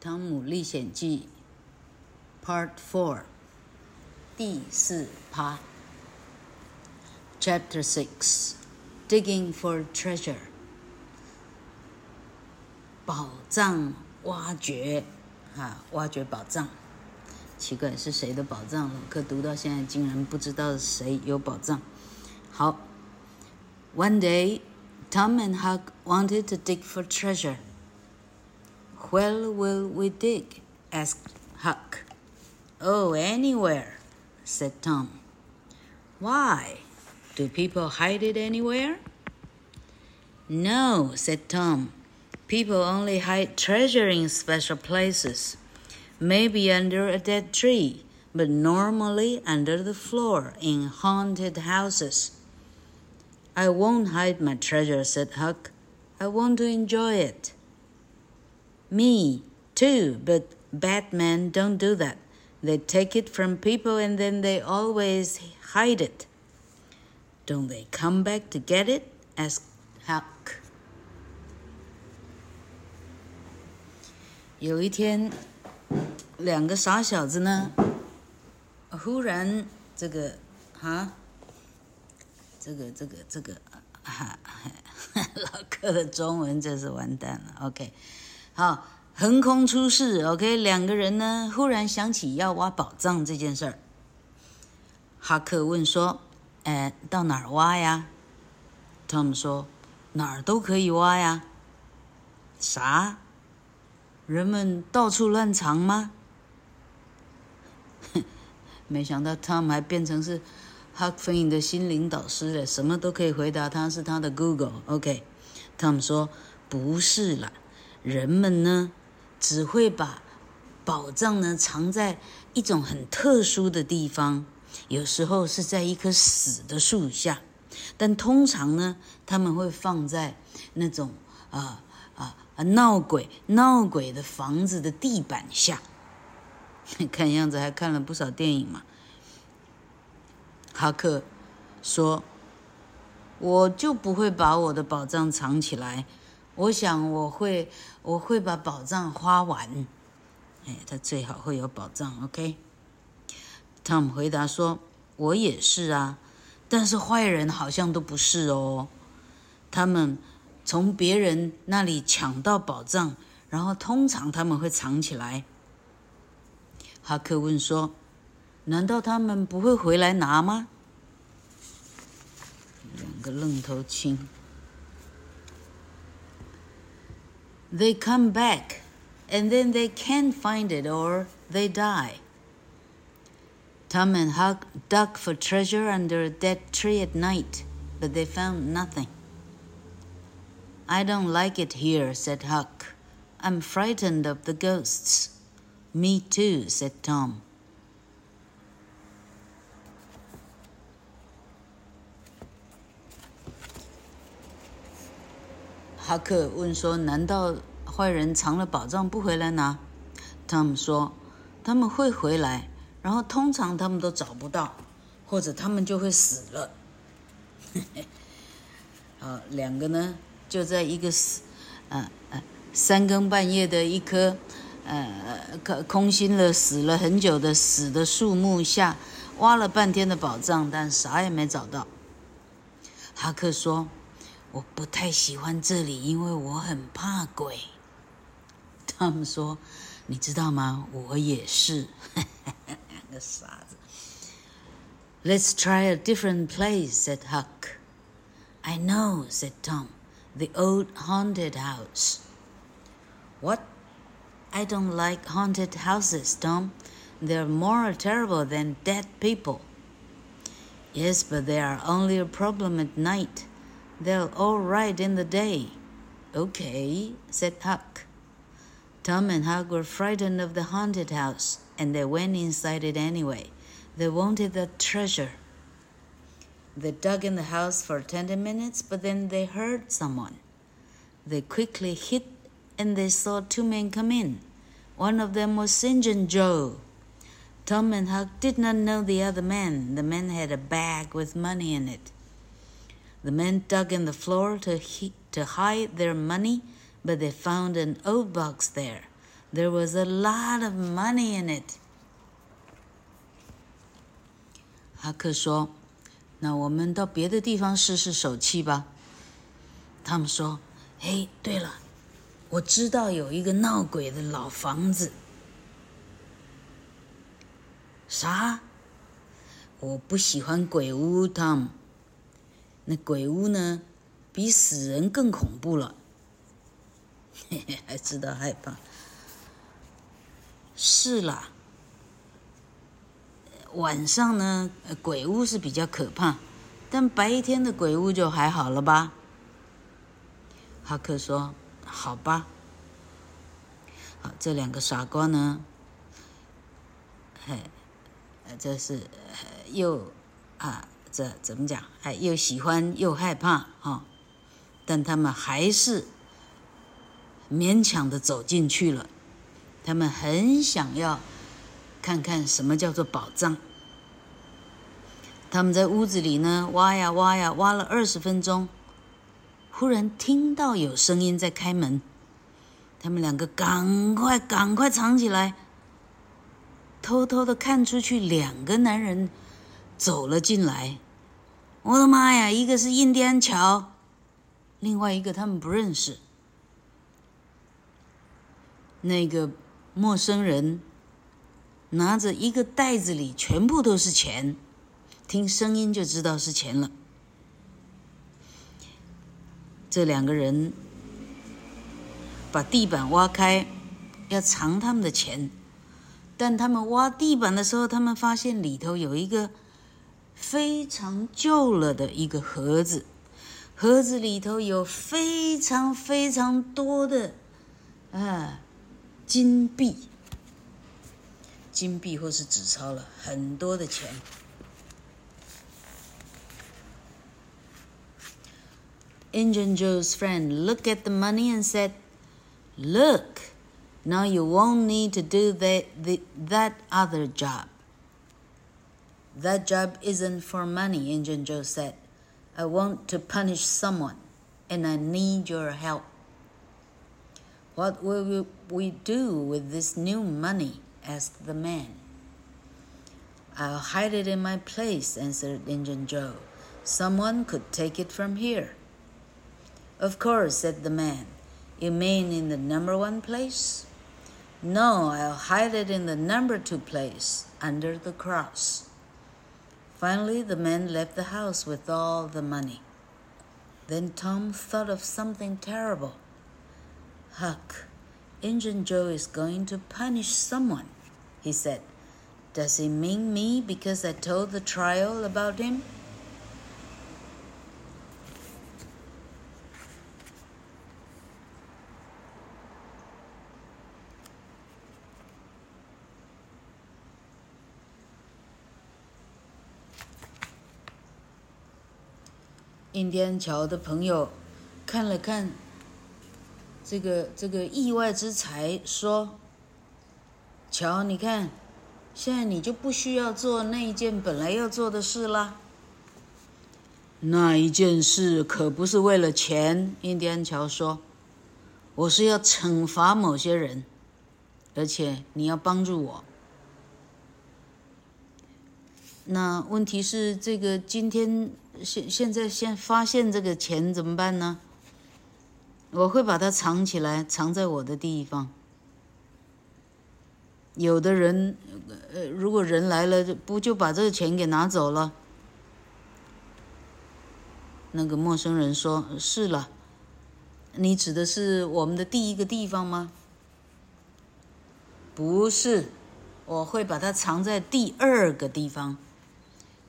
《汤姆历险记》Part Four，第四趴，Chapter Six，Digging for Treasure，宝藏挖掘，啊，挖掘宝藏。奇怪，是谁的宝藏？可读到现在竟然不知道谁有宝藏。好，One day, Tom and Huck wanted to dig for treasure. Where will we dig? asked Huck. Oh, anywhere, said Tom. Why? Do people hide it anywhere? No, said Tom. People only hide treasure in special places. Maybe under a dead tree, but normally under the floor in haunted houses. I won't hide my treasure, said Huck. I want to enjoy it Me, too, but bad men don't do that. They take it from people and then they always hide it. Don't they come back to get it? asked Huck. 有一天，两个傻小子呢，忽然这个啊，这个这个这个，哈，老柯的中文真是完蛋了。OK。 好，横空出世，OK，两个人呢，忽然想起要挖宝藏这件事儿。哈克问说：“哎，到哪儿挖呀？”汤姆说：“哪儿都可以挖呀。”啥？人们到处乱藏吗？哼，没想到汤姆还变成是哈克分影的心灵导师了，什么都可以回答他，是他的 Google。OK，汤姆说：“不是了。”人们呢，只会把宝藏呢藏在一种很特殊的地方，有时候是在一棵死的树下，但通常呢，他们会放在那种啊啊啊闹鬼闹鬼的房子的地板下。看样子还看了不少电影嘛。哈克说：“我就不会把我的宝藏藏起来。”我想我会我会把宝藏花完，哎，他最好会有宝藏，OK。汤姆回答说：“我也是啊，但是坏人好像都不是哦。他们从别人那里抢到宝藏，然后通常他们会藏起来。”哈克问说：“难道他们不会回来拿吗？”两个愣头青。They come back, and then they can't find it or they die. Tom and Huck dug for treasure under a dead tree at night, but they found nothing. I don't like it here, said Huck. I'm frightened of the ghosts. Me too, said Tom. 哈克问说：“难道坏人藏了宝藏不回来拿？”汤姆说：“他们会回来，然后通常他们都找不到，或者他们就会死了。”好，两个呢就在一个死，呃呃，三更半夜的一棵，呃，空空心了、死了很久的死的树木下，挖了半天的宝藏，但啥也没找到。哈克说。我不太喜欢这里，因为我很怕鬼。他们说：“你知道吗？我也是。 ”两个傻子。Let's try a different place," said Huck. "I know," said Tom. "The old haunted house." "What? I don't like haunted houses, Tom. They're more terrible than dead people." "Yes, but they are only a problem at night." They're all right in the day. Okay, said Huck. Tom and Huck were frightened of the haunted house, and they went inside it anyway. They wanted the treasure. They dug in the house for 20 minutes, but then they heard someone. They quickly hid, and they saw two men come in. One of them was St. John Joe. Tom and Huck did not know the other man. The man had a bag with money in it. The men dug in the floor to, he- to hide their money, but they found an old box there. There was a lot of money in it. 哈克说：“那我们到别的地方试试手气吧。”他们说：“嘿，对了，我知道有一个闹鬼的老房子。”啥？我不喜欢鬼屋，Tom。 那鬼屋呢，比死人更恐怖了。嘿嘿，还知道害怕。是啦，晚上呢，鬼屋是比较可怕，但白天的鬼屋就还好了吧？哈克说：“好吧。”好，这两个傻瓜呢，嘿。这是又啊，这怎么讲？哎，又喜欢又害怕啊、哦！但他们还是勉强的走进去了。他们很想要看看什么叫做宝藏。他们在屋子里呢，挖呀挖呀，挖了二十分钟，忽然听到有声音在开门。他们两个赶快赶快藏起来。偷偷的看出去，两个男人走了进来。我的妈呀！一个是印第安乔，另外一个他们不认识。那个陌生人拿着一个袋子里全部都是钱，听声音就知道是钱了。这两个人把地板挖开，要藏他们的钱。但他们挖地板的时候，他们发现里头有一个非常旧了的一个盒子，盒子里头有非常非常多的啊金币，金币或是纸钞了，很多的钱。Injun Joe's friend looked at the money and said, "Look." Now you won't need to do that, the, that other job. That job isn't for money, Injun Joe said. I want to punish someone, and I need your help. What will we do with this new money? asked the man. I'll hide it in my place, answered Injun Joe. Someone could take it from here. Of course, said the man. You mean in the number one place? No, I'll hide it in the number two place, under the cross. Finally, the man left the house with all the money. Then Tom thought of something terrible. Huck, Injun Joe is going to punish someone, he said. Does he mean me because I told the trial about him? 印第安乔的朋友看了看这个这个意外之财，说：“乔，你看，现在你就不需要做那一件本来要做的事啦。那一件事可不是为了钱。”印第安乔说：“我是要惩罚某些人，而且你要帮助我。那问题是，这个今天。”现现在先发现这个钱怎么办呢？我会把它藏起来，藏在我的地方。有的人，呃，如果人来了，不就把这个钱给拿走了？那个陌生人说：“是了，你指的是我们的第一个地方吗？”不是，我会把它藏在第二个地方。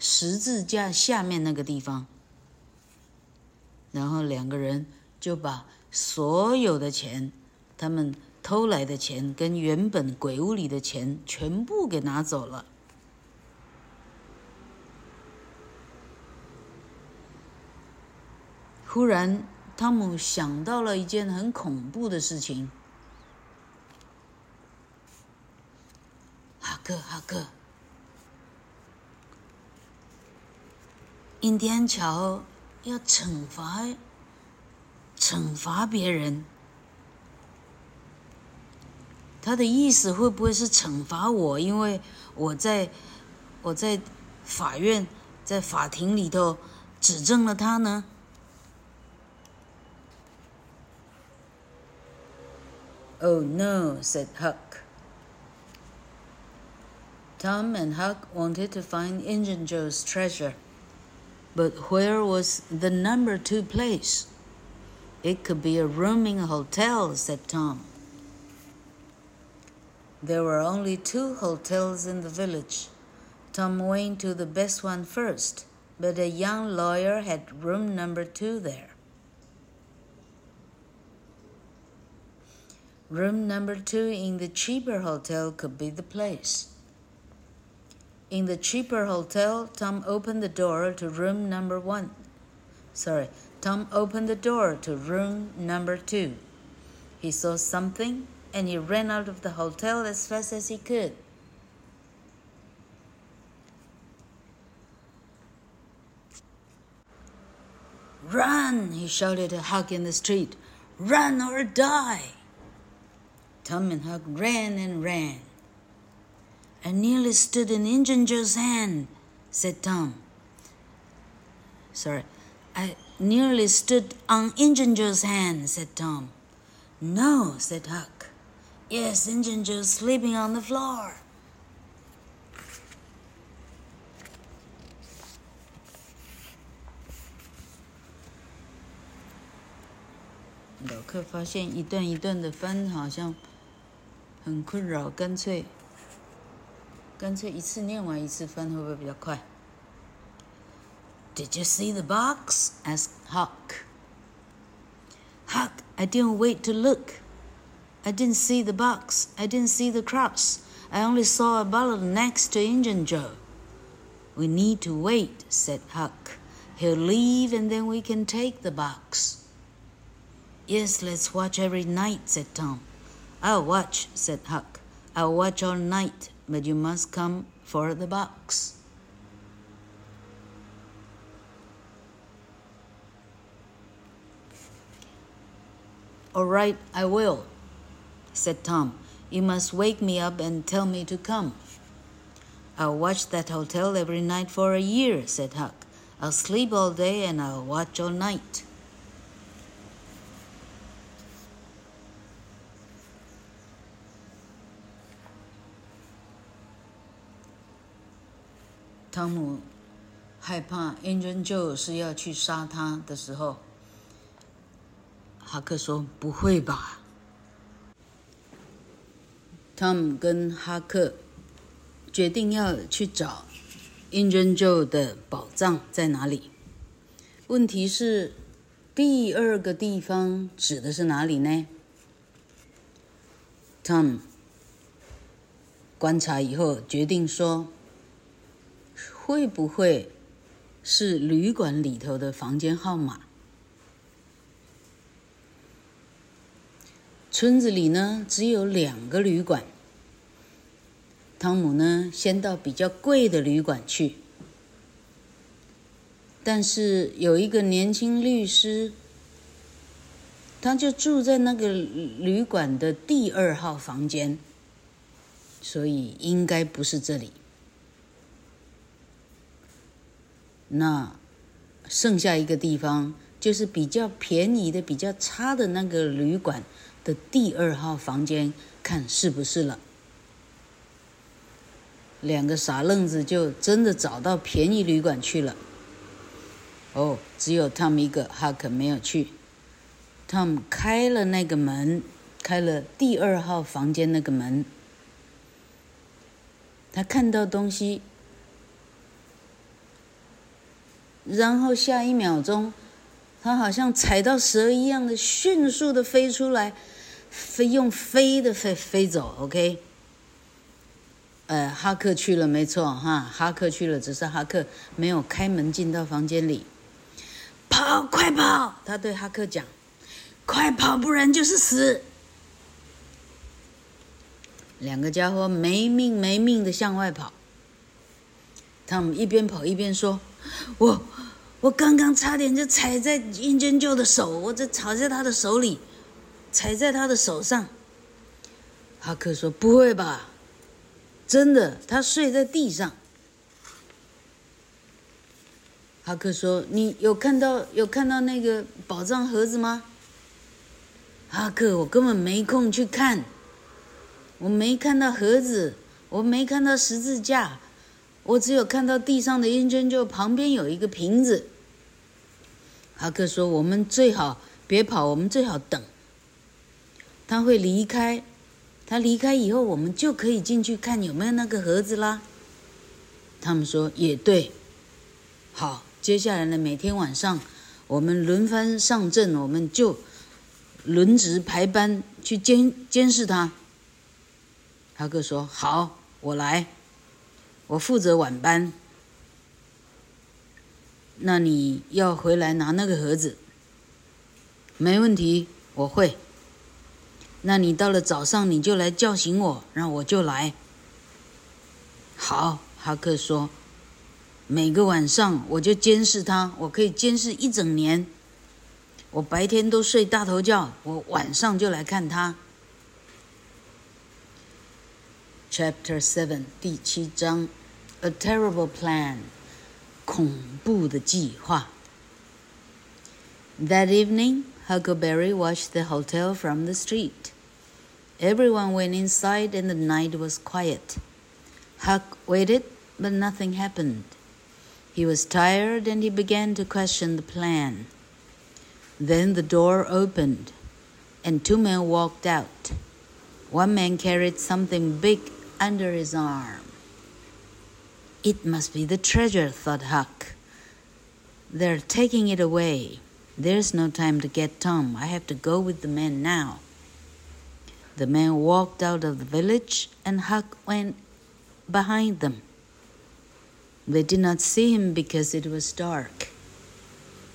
十字架下面那个地方，然后两个人就把所有的钱，他们偷来的钱跟原本鬼屋里的钱全部给拿走了。忽然，汤姆想到了一件很恐怖的事情。哈克，哈克。印第安乔要惩罚惩罚别人，他的意思会不会是惩罚我？因为我在我在法院在法庭里头指证了他呢？Oh no, said Huck. Tom and Huck wanted to find Injun Joe's treasure, but where was the number two place? It could be a rooming hotel, said Tom. There were only two hotels in the village. Tom went to the best one first, but a young lawyer had room number two there. Room number two in the cheaper hotel could be the place. In the cheaper hotel, Tom opened the door to room number one. Sorry, Tom opened the door to room number two. He saw something and he ran out of the hotel as fast as he could. Run! he shouted to Huck in the street. Run or die! Tom and Huck ran and ran. I nearly stood in Injun Joe's hand, said Tom. Sorry, I nearly stood on Injun Joe's hand, said Tom. No, said Huck. Yes, Injun Joe's sleeping on the floor. “老客发现一段一段的翻，好像很困扰，干脆 干脆一次念完一次翻，会不会比较快？”“Did you see the box?” asked Huck. Huck, I didn't wait to look. I didn't see the box. I didn't see the cross. I only saw a bottle next to Injun Joe. We need to wait, said Huck. He'll leave and then we can take the box. Yes, let's watch every night, said Tom. I'll watch, said Huck. I'll watch all night, but you must come for the box. All right, I will, said Tom. You must wake me up and tell me to come. I'll watch that hotel every night for a year, said Huck. I'll sleep all day and I'll watch all night. 汤姆害怕 Injun Joe 是要去杀他的时候，哈克说：“不会吧。” Tom 跟哈克决定要去找 Injun Joe 的宝藏在哪里。问题是，第二个地方指的是哪里呢？Tom 观察以后决定说：“会不会是旅馆里头的房间号码？”村子里呢，只有两个旅馆。汤姆呢，先到比较贵的旅馆去，但是有一个年轻律师，他就住在那个旅馆的第二号房间，所以应该不是这里。那剩下一个地方，就是比较便宜的、比较差的那个旅馆的第二号房间，看是不是了。两个傻愣子就真的找到便宜旅馆去了。哦，只有汤姆一个，哈克没有去。汤姆开了那个门，开了第二号房间那个门。他看到东西，然后下一秒钟，他好像踩到蛇一样的迅速的飞出来，飞用飞的飞飞走。OK。呃，哈克去了，没错哈，哈克去了，只是哈克没有开门进到房间里。跑，快跑！他对哈克讲：“快跑，不然就是死。”两个家伙没命没命的向外跑。汤姆一边跑一边说：“我，我刚刚差点就踩在 Injun Joe 的手，我这踩在他的手里，踩在他的手上。”哈克说：“不会吧？真的，他睡在地上。”哈克说：“你有看到有看到那个宝藏盒子吗？”哈克，我根本没空去看，我没看到盒子，我没看到十字架，我只有看到地上的烟圈，就旁边有一个瓶子。哈克说：“我们最好别跑，我们最好等。他会离开。”他离开以后，我们就可以进去看有没有那个盒子啦。他们说也对。好，接下来呢，每天晚上我们轮番上阵，我们就轮值排班去监监视他。哈克说：“好，我来，我负责晚班。那你要回来拿那个盒子，没问题，我会。”那你到了早上，你就来叫醒我，让我就来。好，哈克说，每个晚上我就监视他，我可以监视一整年。我白天都睡大头觉，我晚上就来看他。Chapter Seven 第七章 ，A Terrible Plan，恐怖的计划。That evening. Huckleberry watched the hotel from the street. Everyone went inside and the night was quiet. Huck waited, but nothing happened. He was tired and he began to question the plan. Then the door opened and two men walked out. One man carried something big under his arm. It must be the treasure, thought Huck. They're taking it away. There's no time to get Tom. I have to go with the men now. The men walked out of the village, and Huck went behind them. They did not see him because it was dark.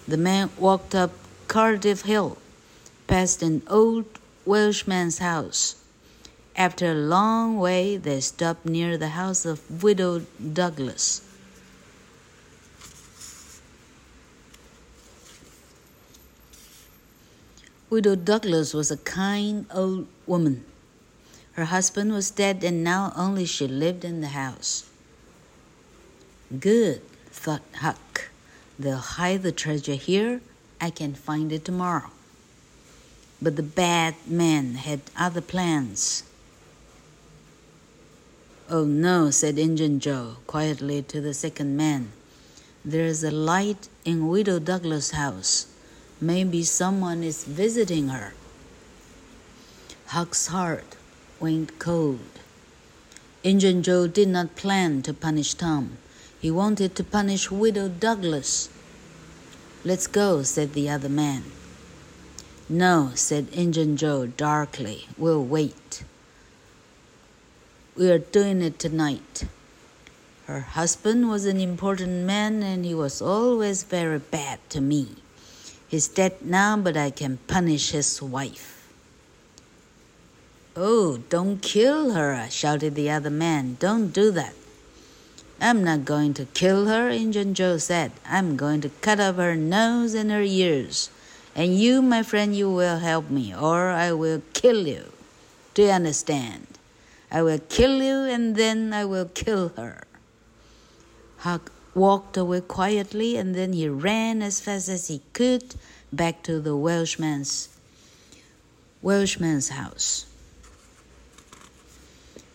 The men walked up Cardiff Hill, past an old Welshman's house. After a long way, they stopped near the house of Widow Douglas. Widow Douglas was a kind old woman. Her husband was dead, and now only she lived in the house. Good, thought Huck. They'll hide the treasure here. I can find it tomorrow. But the bad man had other plans. Oh no, said Injun Joe quietly to the second man. There's a light in Widow Douglas' house. Maybe someone is visiting her. Huck's heart went cold. Injun Joe did not plan to punish Tom. He wanted to punish Widow Douglas. Let's go, said the other man. No, said Injun Joe darkly. We'll wait. We are doing it tonight. Her husband was an important man and he was always very bad to me. He's dead now, but I can punish his wife. Oh, don't kill her, shouted the other man. Don't do that. I'm not going to kill her, Injun Joe said. I'm going to cut off her nose and her ears. And you, my friend, you will help me, or I will kill you. Do you understand? I will kill you, and then I will kill her. Huck walked away quietly, and then he ran as fast as he could back to the Welshman's Welshman's house.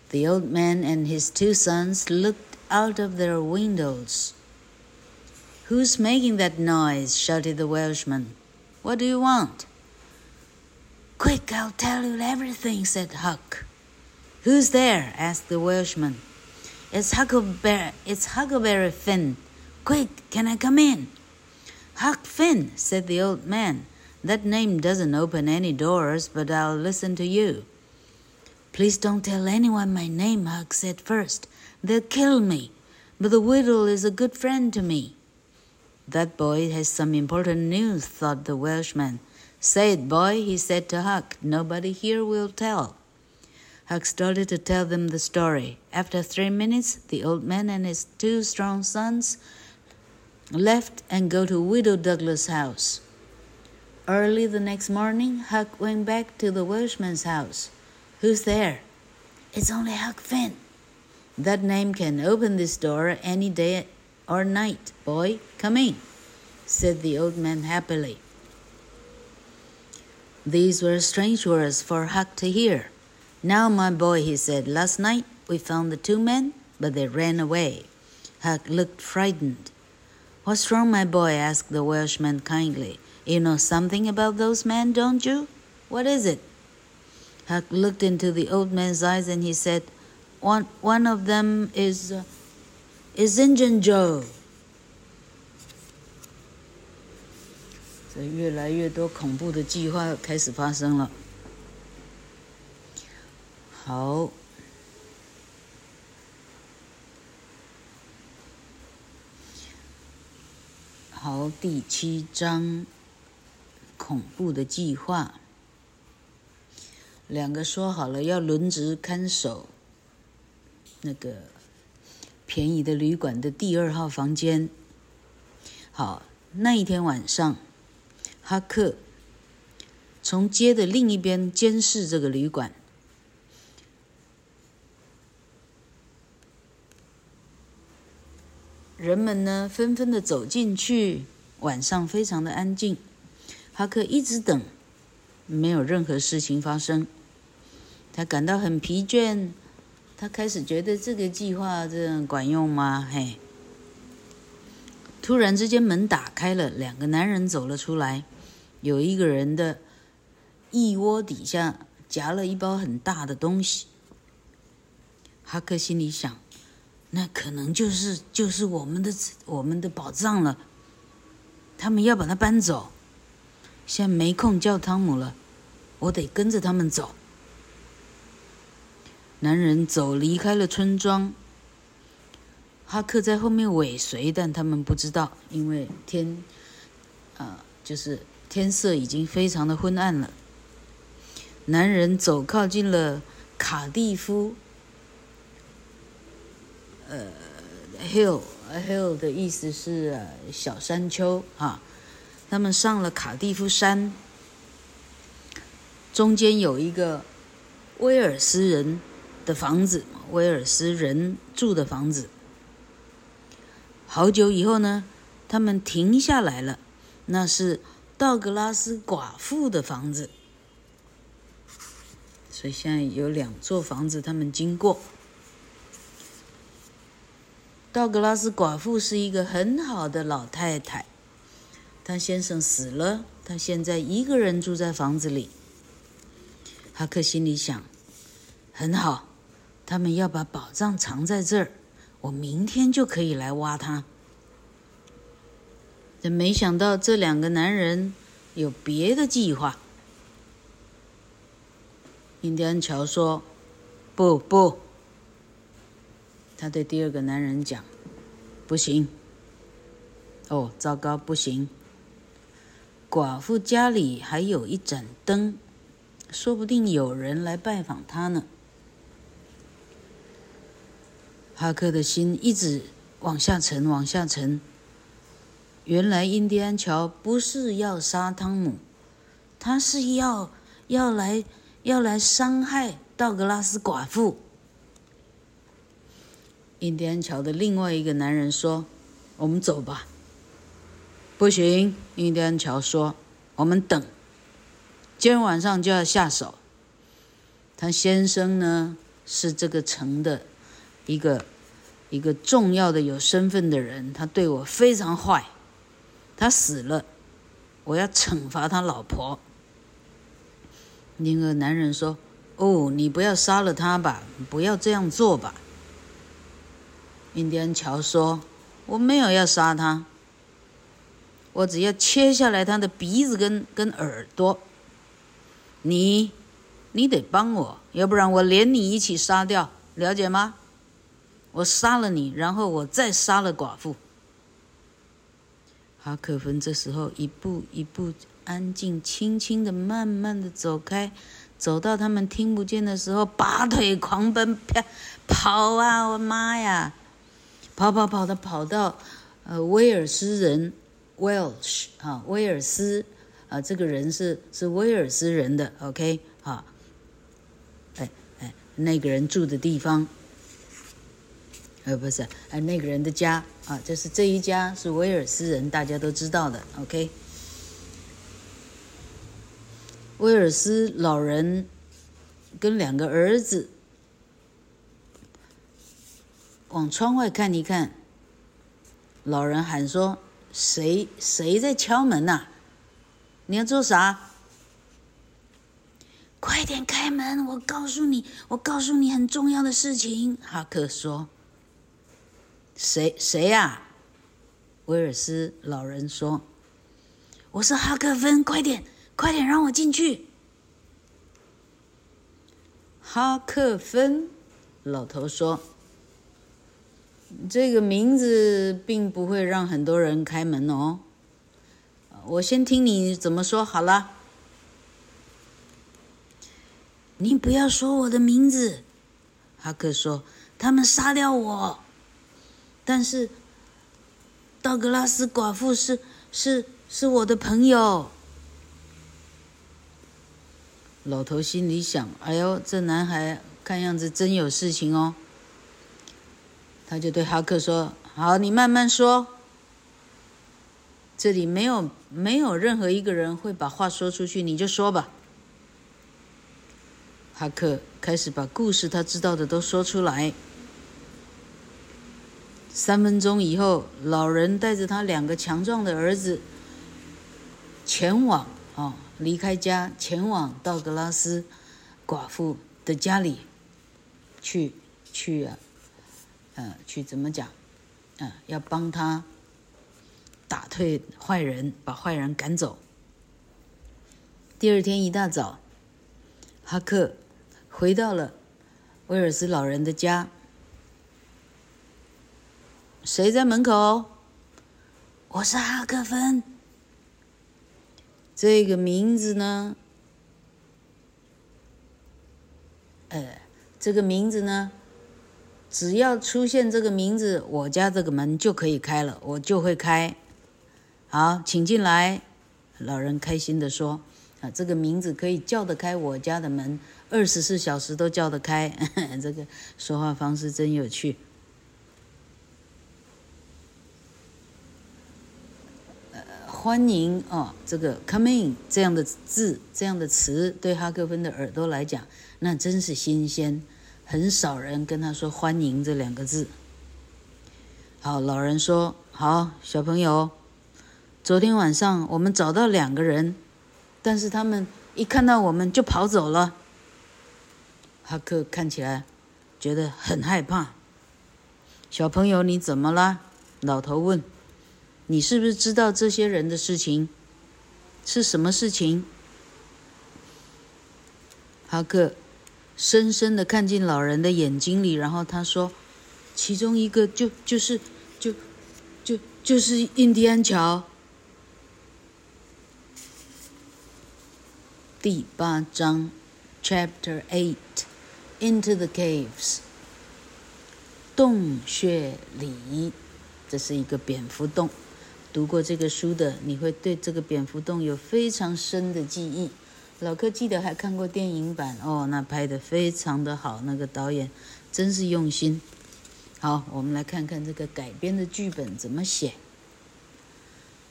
The old man and his two sons looked out of their windows. Who's making that noise? shouted the Welshman. What do you want? Quick, I'll tell you everything, said Huck. Who's there? asked the Welshman. It's Huckleberry, it's Huckleberry Finn. Quick, can I come in? Huck Finn, said the old man. That name doesn't open any doors, but I'll listen to you. Please don't tell anyone my name, Huck said first. They'll kill me. But the widow is a good friend to me. That boy has some important news, thought the Welshman. Say it, boy, he said to Huck. Nobody here will tell. Huck started to tell them the story. After three minutes, the old man and his two strong sons left and go to Widow Douglas' house. Early the next morning, Huck went back to the Welshman's house. Who's there? It's only Huck Finn. That name can open this door any day or night. Boy, come in, said the old man happily. These were strange words for Huck to hear. Now, my boy, he said, last night we found the two men, but they ran away. Huck looked frightened. What's wrong, my boy? asked the Welshman kindly. You know something about those men, don't you? What is it? Huck looked into the old man's eyes and he said, One, one of them is, uh, is Injun Joe. 这越来越多恐怖的计划开始发生了。 好，好，第七章，恐怖的计划。两个说好了要轮值看守那个便宜的旅馆的第二号房间。好，那一天晚上，哈克从街的另一边监视这个旅馆。人们呢，纷纷的走进去。晚上非常的安静，哈克一直等，没有任何事情发生。他感到很疲倦，他开始觉得这个计划这样管用吗？嘿！突然之间门打开了，两个男人走了出来，有一个人的腋窝底下夹了一包很大的东西。哈克心里想。那可能就是就是我们的我们的宝藏了。他们要把它搬走，现在没空叫汤姆了，我得跟着他们走。男人走离开了村庄，哈克在后面尾随，但他们不知道，因为天，啊，就是天色已经非常的昏暗了。男人走靠近了卡蒂夫。呃，hill，hill 的意思是小山丘啊。他们上了卡蒂夫山，中间有一个威尔斯人的房子，威尔斯人住的房子。好久以后呢，他们停下来了，那是道格拉斯寡妇的房子。所以现在有两座房子，他们经过。道格拉斯寡妇是一个很好的老太太，她先生死了，她现在一个人住在房子里。哈克心里想：很好，他们要把宝藏藏在这儿，我明天就可以来挖它。但没想到这两个男人有别的计划。印第安乔说：“不不。”他对第二个男人讲：“不行。”哦，糟糕，不行！寡妇家里还有一盏灯，说不定有人来拜访她呢。哈克的心一直往下沉，往下沉。原来印第安乔不是要杀汤姆，他是要要来要来伤害道格拉斯寡妇。印第安桥的另外一个男人说：“我们走吧。”不行，印第安桥说：“我们等，今天晚上就要下手。”他先生呢，是这个城的一个一个重要的有身份的人，他对我非常坏。他死了，我要惩罚他老婆。另一个男人说：“哦，你不要杀了他吧，不要这样做吧。”印第安乔说：“我没有要杀他，我只要切下来他的鼻子跟跟耳朵。你，你得帮我，要不然我连你一起杀掉，了解吗？我杀了你，然后我再杀了寡妇。”哈克芬这时候一步一步安静、轻轻的、慢慢的走开，走到他们听不见的时候，拔腿狂奔，啪，跑啊！我妈呀！跑跑跑的跑到，呃，威尔斯人，Welsh 啊，威尔斯啊，这个人是是威尔斯人的，OK 啊，哎哎，那个人住的地方，呃，不是，呃，那个人的家啊，就是这一家是威尔斯人，大家都知道的。OK，威尔斯老人跟两个儿子往窗外看一看，老人喊说：“谁谁在敲门呐？你要做啥？”快点开门！我告诉你，我告诉你很重要的事情。哈克说：“谁谁呀？”威尔斯老人说：“我是哈克芬，快点，快点让我进去。”哈克芬，老头说：“这个名字并不会让很多人开门哦。我先听你怎么说好了。”你不要说我的名字，哈克说：“他们杀掉我，但是道格拉斯寡妇是是是我的朋友。”老头心里想：“哎呦，这男孩看样子真有事情哦。”他就对哈克说：“好，你慢慢说，这里没有没有任何一个人会把话说出去，你就说吧。”哈克开始把故事他知道的都说出来。三分钟以后，老人带着他两个强壮的儿子前往啊，离开家，前往道格拉斯寡妇的家里去去啊，呃，去怎么讲？啊，要帮他打退坏人，把坏人赶走。第二天一大早，哈克。回到了威尔斯老人的家，谁在门口？我是哈克芬。这个名字呢？呃，这个名字呢？只要出现这个名字，我家这个门就可以开了，我就会开。好，请进来。老人开心地说：“啊，这个名字可以叫得开我家的门。”二十四小时都叫得开，这个说话方式真有趣。呃，欢迎哦，这个 “come in” 这样的字，这样的词，对哈克芬的耳朵来讲，那真是新鲜。很少人跟他说“欢迎”这两个字。好，老人说：“好，小朋友，昨天晚上我们找到两个人，但是他们一看到我们就跑走了。”哈克看起来觉得很害怕。小朋友，你怎么了？老头问。你是不是知道这些人的事情？是什么事情？哈克深深的看进老人的眼睛里，然后他说：“其中一个就就是就就就是印第安桥。”第八章，Chapter Eight。Into the caves，洞穴里，这是一个蝙蝠洞。读过这个书的，你会对这个蝙蝠洞有非常深的记忆。老柯记得还看过电影版哦，那拍得非常的好，那个导演真是用心。好，我们来看看这个改编的剧本怎么写。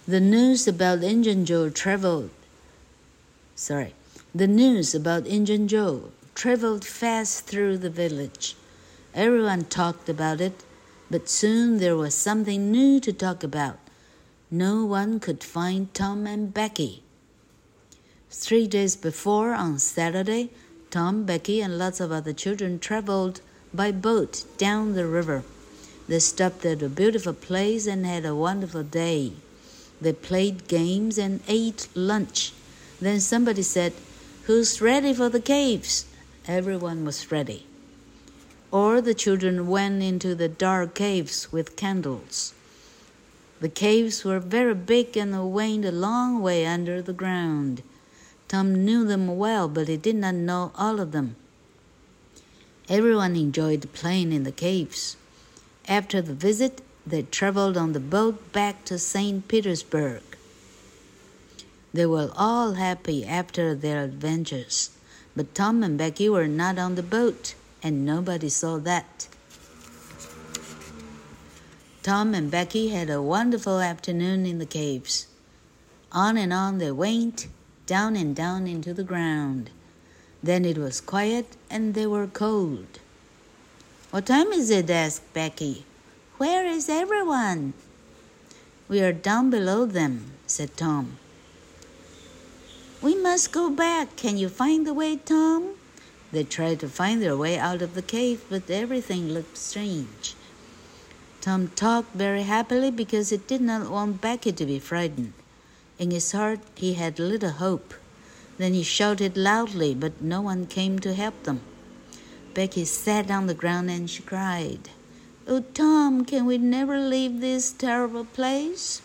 The news about Injun Joe traveled. Sorry, the news about Injun Joe. traveled fast through the village. Everyone talked about it, but soon there was something new to talk about. No one could find Tom and Becky. Three days before, on Saturday, Tom, Becky, and lots of other children traveled by boat down the river. They stopped at a beautiful place and had a wonderful day. They played games and ate lunch. Then somebody said, Who's ready for the caves? Everyone was ready. Or the children went into the dark caves with candles. The caves were very big and went a long way under the ground. Tom knew them well, but he did not know all of them. Everyone enjoyed playing in the caves. After the visit, they traveled on the boat back to St. Petersburg. They were all happy after their adventures. But Tom and Becky were not on the boat. and nobody saw that. Tom and Becky had a wonderful afternoon in the caves. On and on they went, down and down into the ground. Then it was quiet and they were cold. What time is it? asked Becky. Where is everyone? We are down below them, said Tom. We must go back. Can you find the way, Tom? They tried to find their way out of the cave, but everything looked strange. Tom talked very happily because he did not want Becky to be frightened. In his heart, he had little hope. Then he shouted loudly, but no one came to help them. Becky sat on the ground and she cried. Oh, Tom, can we never leave this terrible place?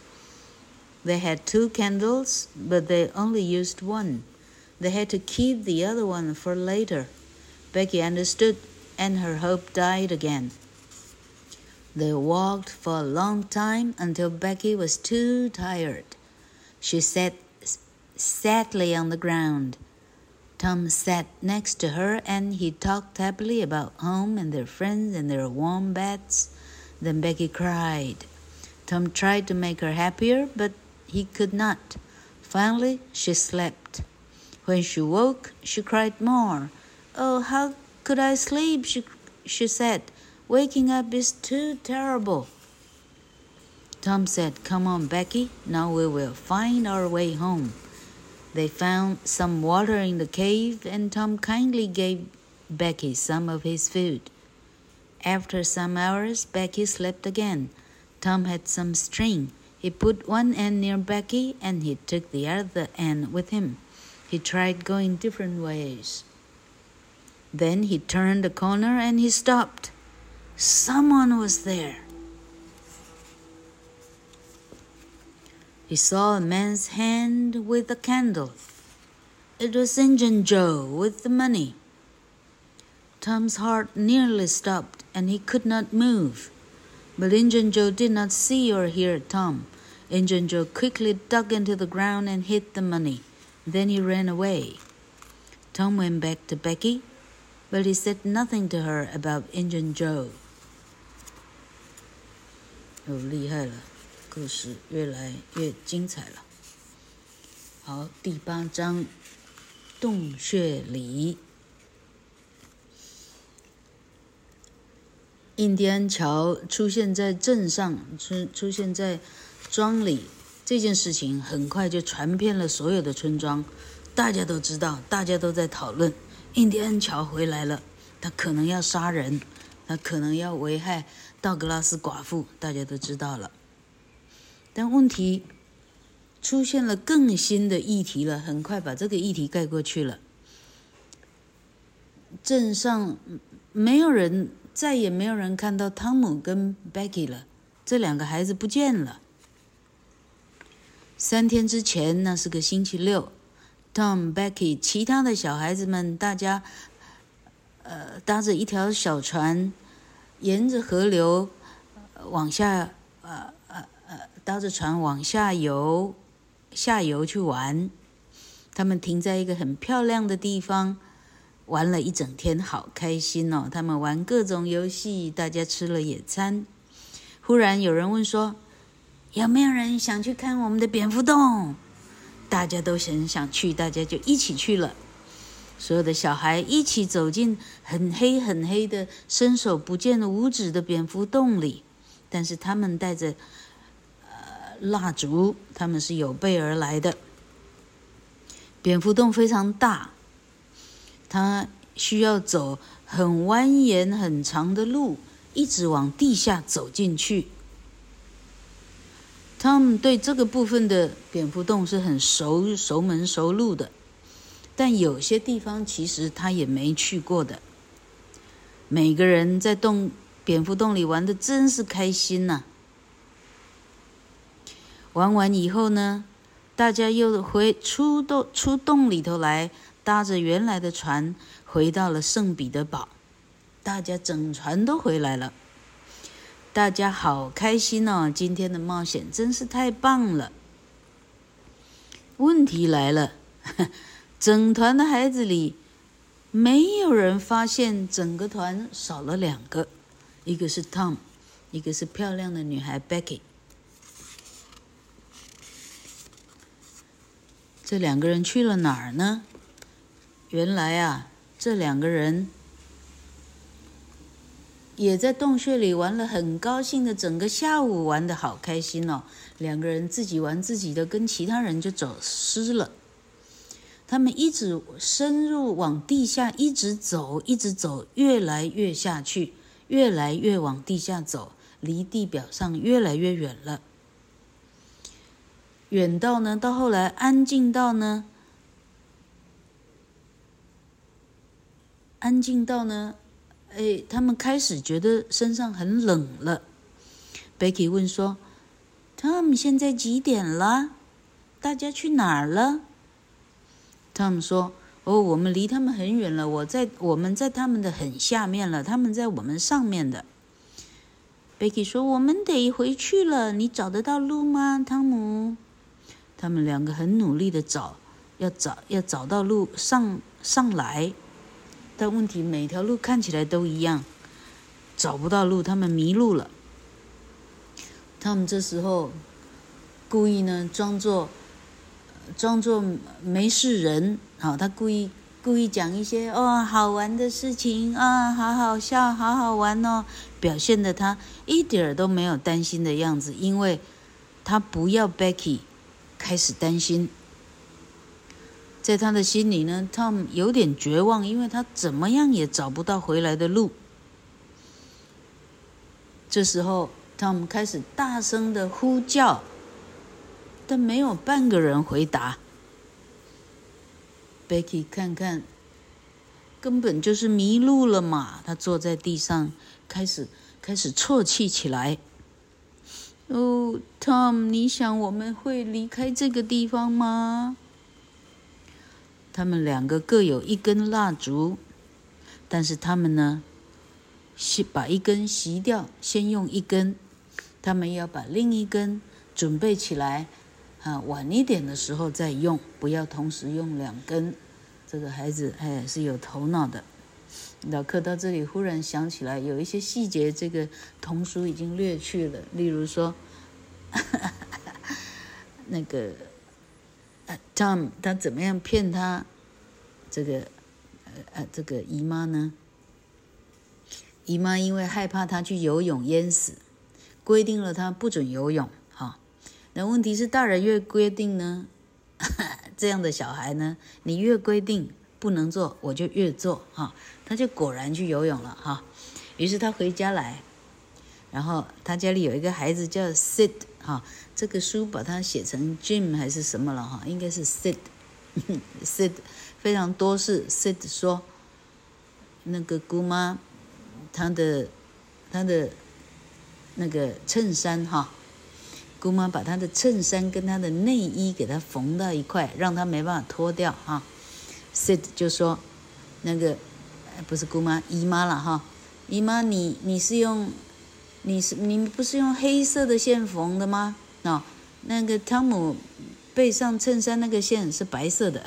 They had two candles, but they only used one. They had to keep the other one for later. Becky understood, and her hope died again. They walked for a long time until Becky was too tired. She sat sadly on the ground. Tom sat next to her and he talked happily about home and their friends and their warm beds. Then Becky cried. Tom tried to make her happier, but he could not. Finally, she slept. When she woke, she cried more. Oh, how could I sleep? She, she said. Waking up is too terrible. Tom said, Come on, Becky. Now we will find our way home. They found some water in the cave, and Tom kindly gave Becky some of his food. After some hours, Becky slept again. Tom had some string. He put one end near Becky and he took the other end with him. He tried going different ways. Then he turned a corner and he stopped. Someone was there. He saw a man's hand with a candle. It was Injun Joe with the money. Tom's heart nearly stopped and he could not move. But Injun Joe did not see or hear Tom. Injun Joe quickly dug into the ground and hid the money. Then he ran away. Tom went back to Becky, but he said nothing to her about Injun Joe. 哦，厉害了！ 故事越来越精彩了。好，第八章，洞穴里。印第安桥出现在镇上，出出现在庄里，这件事情很快就传遍了所有的村庄，大家都知道，大家都在讨论，印第安桥回来了，他可能要杀人，他可能要危害道格拉斯寡妇，大家都知道了。但问题出现了更新的议题了，很快把这个议题盖过去了。镇上没有人，再也没有人看到汤姆跟 Becky 了，这两个孩子不见了。三天之前，那是个星期六，Tom、Becky、其他的小孩子们，大家呃搭着一条小船，沿着河流往下呃。搭着船往下游，下游去玩。他们停在一个很漂亮的地方，玩了一整天，好开心哦！他们玩各种游戏，大家吃了野餐。忽然有人问说：“有没有人想去看我们的蝙蝠洞？”大家都很想去，大家就一起去了。所有的小孩一起走进很黑很黑的、伸手不见五指的蝙蝠洞里，但是他们带着。蜡烛，他们是有备而来的。蝙蝠洞非常大，它需要走很蜿蜒、很长的路，一直往地下走进去。他们对这个部分的蝙蝠洞是很熟熟门熟路的，但有些地方其实他也没去过的。每个人在洞蝙蝠洞里玩的真是开心呐、玩完以后呢，大家又回出洞出洞里头来，搭着原来的船回到了圣彼得堡。大家整船都回来了，大家好开心哦！今天的冒险真是太棒了。问题来了，整团的孩子里没有人发现整个团少了两个，一个是 Tom，一个是漂亮的女孩 Becky。这两个人去了哪儿呢？原来啊，这两个人也在洞穴里玩了，很高兴的，整个下午玩的好开心哦。两个人自己玩自己的，跟其他人就走失了。他们一直深入往地下，一直走，一直走，越来越下去，越来越往地下走，离地表上越来越远了。远到呢，到后来安静到呢，安静到呢，哎，他们开始觉得身上很冷了。Becky 问说：“Tom，现在几点了？大家去哪儿了？”Tom 说：“哦，我们离他们很远了，我在，我们在他们的很下面了，他们在我们上面的。”Becky 说：“我们得回去了，你找得到路吗，汤姆？”他们两个很努力的找，要找要找到路上上来，但问题每条路看起来都一样，找不到路，他们迷路了。他们这时候故意呢，装作装作没事人，好，他故意故意讲一些哦好玩的事情啊，好好笑，好好玩哦，表现的他一点儿都没有担心的样子，因为他不要 Becky。开始担心，在他的心里呢，Tom 有点绝望，因为他怎么样也找不到回来的路。这时候，Tom 开始大声的呼叫，但没有半个人回答。Becky 看看，根本就是迷路了嘛！他坐在地上，开始开始啜泣起来。哦，Tom，你想我们会离开这个地方吗？他们两个各有一根蜡烛，但是他们呢，先把一根熄掉，先用一根，他们要把另一根准备起来，啊，晚一点的时候再用，不要同时用两根。这个孩子哎是有头脑的。老克到这里忽然想起来，有一些细节，这个童书已经略去了。例如说，那个 Tom 他怎么样骗他这个呃呃这个姨妈呢？姨妈因为害怕他去游泳淹死，规定了他不准游泳。哈，那问题是大人越规定呢，这样的小孩呢，你越规定。不能做，我就越做哈。他就果然去游泳了哈。于是他回家来，然后他家里有一个孩子叫 Sid 哈。这个书把它写成 Jim 还是什么了哈？应该是 Sid。Sid 非常多事。Sid 说，那个姑妈，她的她的那个衬衫哈，姑妈把她的衬衫跟她的内衣给她缝到一块，让她没办法脱掉哈。Sid 就说：“那个，不是姑妈，姨妈了哈。姨妈，你你是用，你是你不是用黑色的线缝的吗？哦，那个汤姆背上衬衫那个线是白色的，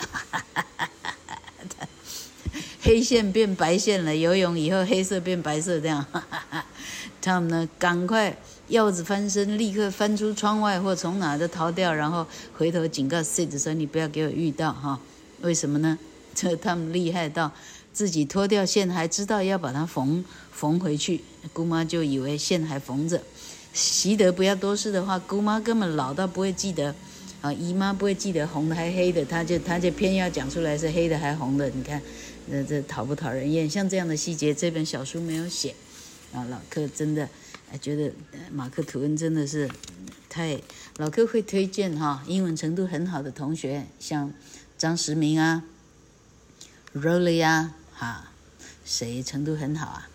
黑线变白线了。游泳以后黑色变白色这样。汤姆呢，赶快鹞子翻身，立刻翻出窗外或从哪都逃掉，然后回头警告 Sid 说：‘你不要给我遇到哈。’为什么呢？” 这他们厉害到自己脱掉线，还知道要把它缝缝回去。姑妈就以为线还缝着。习得不要多事的话，姑妈根本老到不会记得。啊，姨妈不会记得红的还黑的，她就她就偏要讲出来是黑的还红的。你看，这这讨不讨人厌？像这样的细节，这本小书没有写。啊，老柯真的，觉得马克吐温真的是太老柯会推荐哈，英文程度很好的同学，像张时明啊。Rolly 呀，哈，谁程度很好啊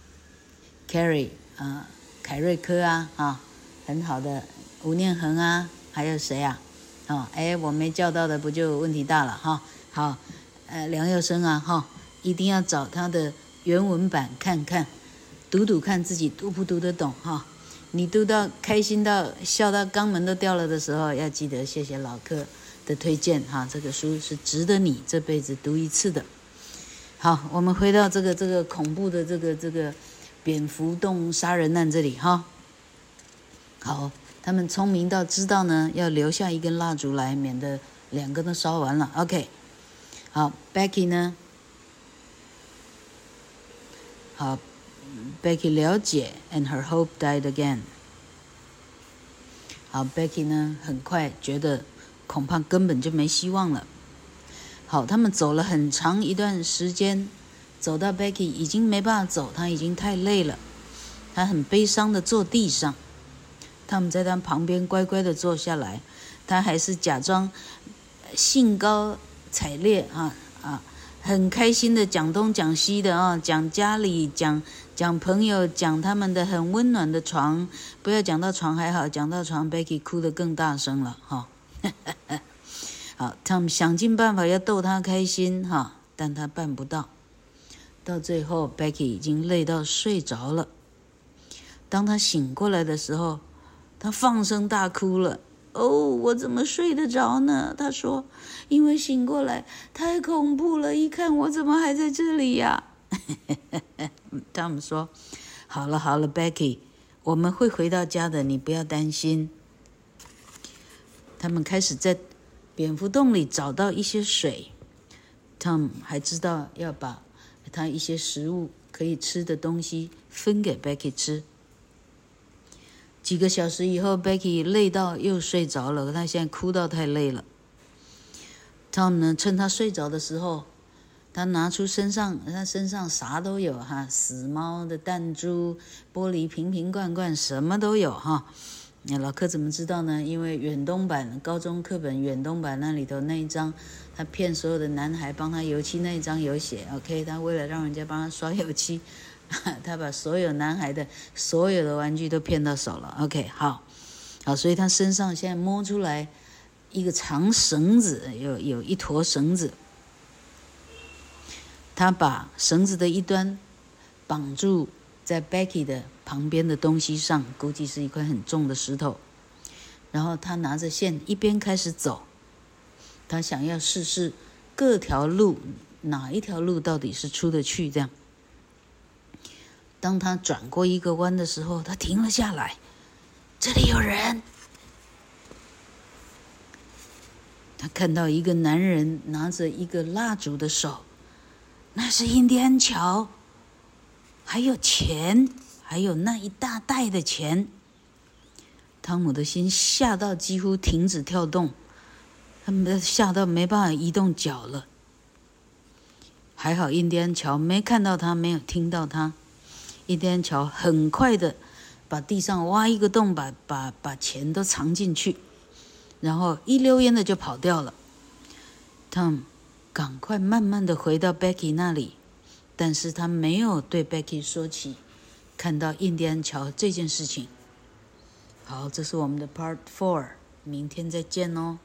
？Carrie 啊，凯瑞科啊，啊，很好的吴念恒啊，还有谁啊？哦，哎，我没叫到的，不就问题大了哈？好，呃，梁又生啊，哈，一定要找他的原文版看看，读读看自己读不读得懂哈？你读到开心到笑到肛门都掉了的时候，要记得谢谢老客的推荐哈，这个书是值得你这辈子读一次的。好，我们回到这个这个恐怖的这个这个蝙蝠洞杀人案这里哈。好，他们聪明到知道呢，要留下一根蜡烛来，免得两个都烧完了。OK，好，Becky 呢？好，Becky 了解，and her hope died again。好，Becky 呢，很快觉得恐怕根本就没希望了。好，他们走了很长一段时间，走到 Becky 已经没办法走，他已经太累了，他很悲伤的坐地上。他们在他旁边乖乖的坐下来，他还是假装兴高采烈啊啊，很开心的讲东讲西的啊，讲家里，讲讲朋友，讲他们的很温暖的床。不要讲到床还好，讲到床，Becky 哭得更大声了哈。好，他们想尽办法要逗他开心哈，但他办不到。到最后，Becky 已经累到睡着了。当他醒过来的时候，他放声大哭了。哦，我怎么睡得着呢？他说，因为醒过来太恐怖了，一看我怎么还在这里呀？他们说，好了好了，Becky，我们会回到家的，你不要担心。他们开始在。蝙蝠洞里找到一些水，Tom 还知道要把他一些食物可以吃的东西分给 Becky 吃。几个小时以后，Becky 累到又睡着了，他现在哭到太累了。Tom 呢，趁他睡着的时候，他拿出身上，他身上啥都有哈，死猫的弹珠、玻璃瓶瓶罐罐，什么都有哈。那老柯怎么知道呢？因为远东版高中课本远东版那里头那一张，他骗所有的男孩帮他油漆那一张有写，OK，他为了让人家帮他刷油漆，他把所有男孩的所有的玩具都骗到手了，OK，好，好，所以他身上现在摸出来一个长绳子，有有一坨绳子，他把绳子的一端绑住在 Becky 的。旁边的东西上，估计是一块很重的石头。然后他拿着线，一边开始走。他想要试试各条路哪一条路到底是出得去。这样，当他转过一个弯的时候，他停了下来。这里有人。他看到一个男人拿着一个蜡烛的手，那是印第安乔，还有钱。还有那一大袋的钱，汤姆的心吓到几乎停止跳动，他们吓到没办法移动脚了。还好印第安乔没看到他，没有听到他。印第安乔很快的把地上挖一个洞，把把把钱都藏进去，然后一溜烟的就跑掉了。汤姆赶快慢慢的回到 Becky 那里，但是他没有对 Becky 说起。看到印第安桥这件事情，好，这是我们的 Part Four，明天再见哦。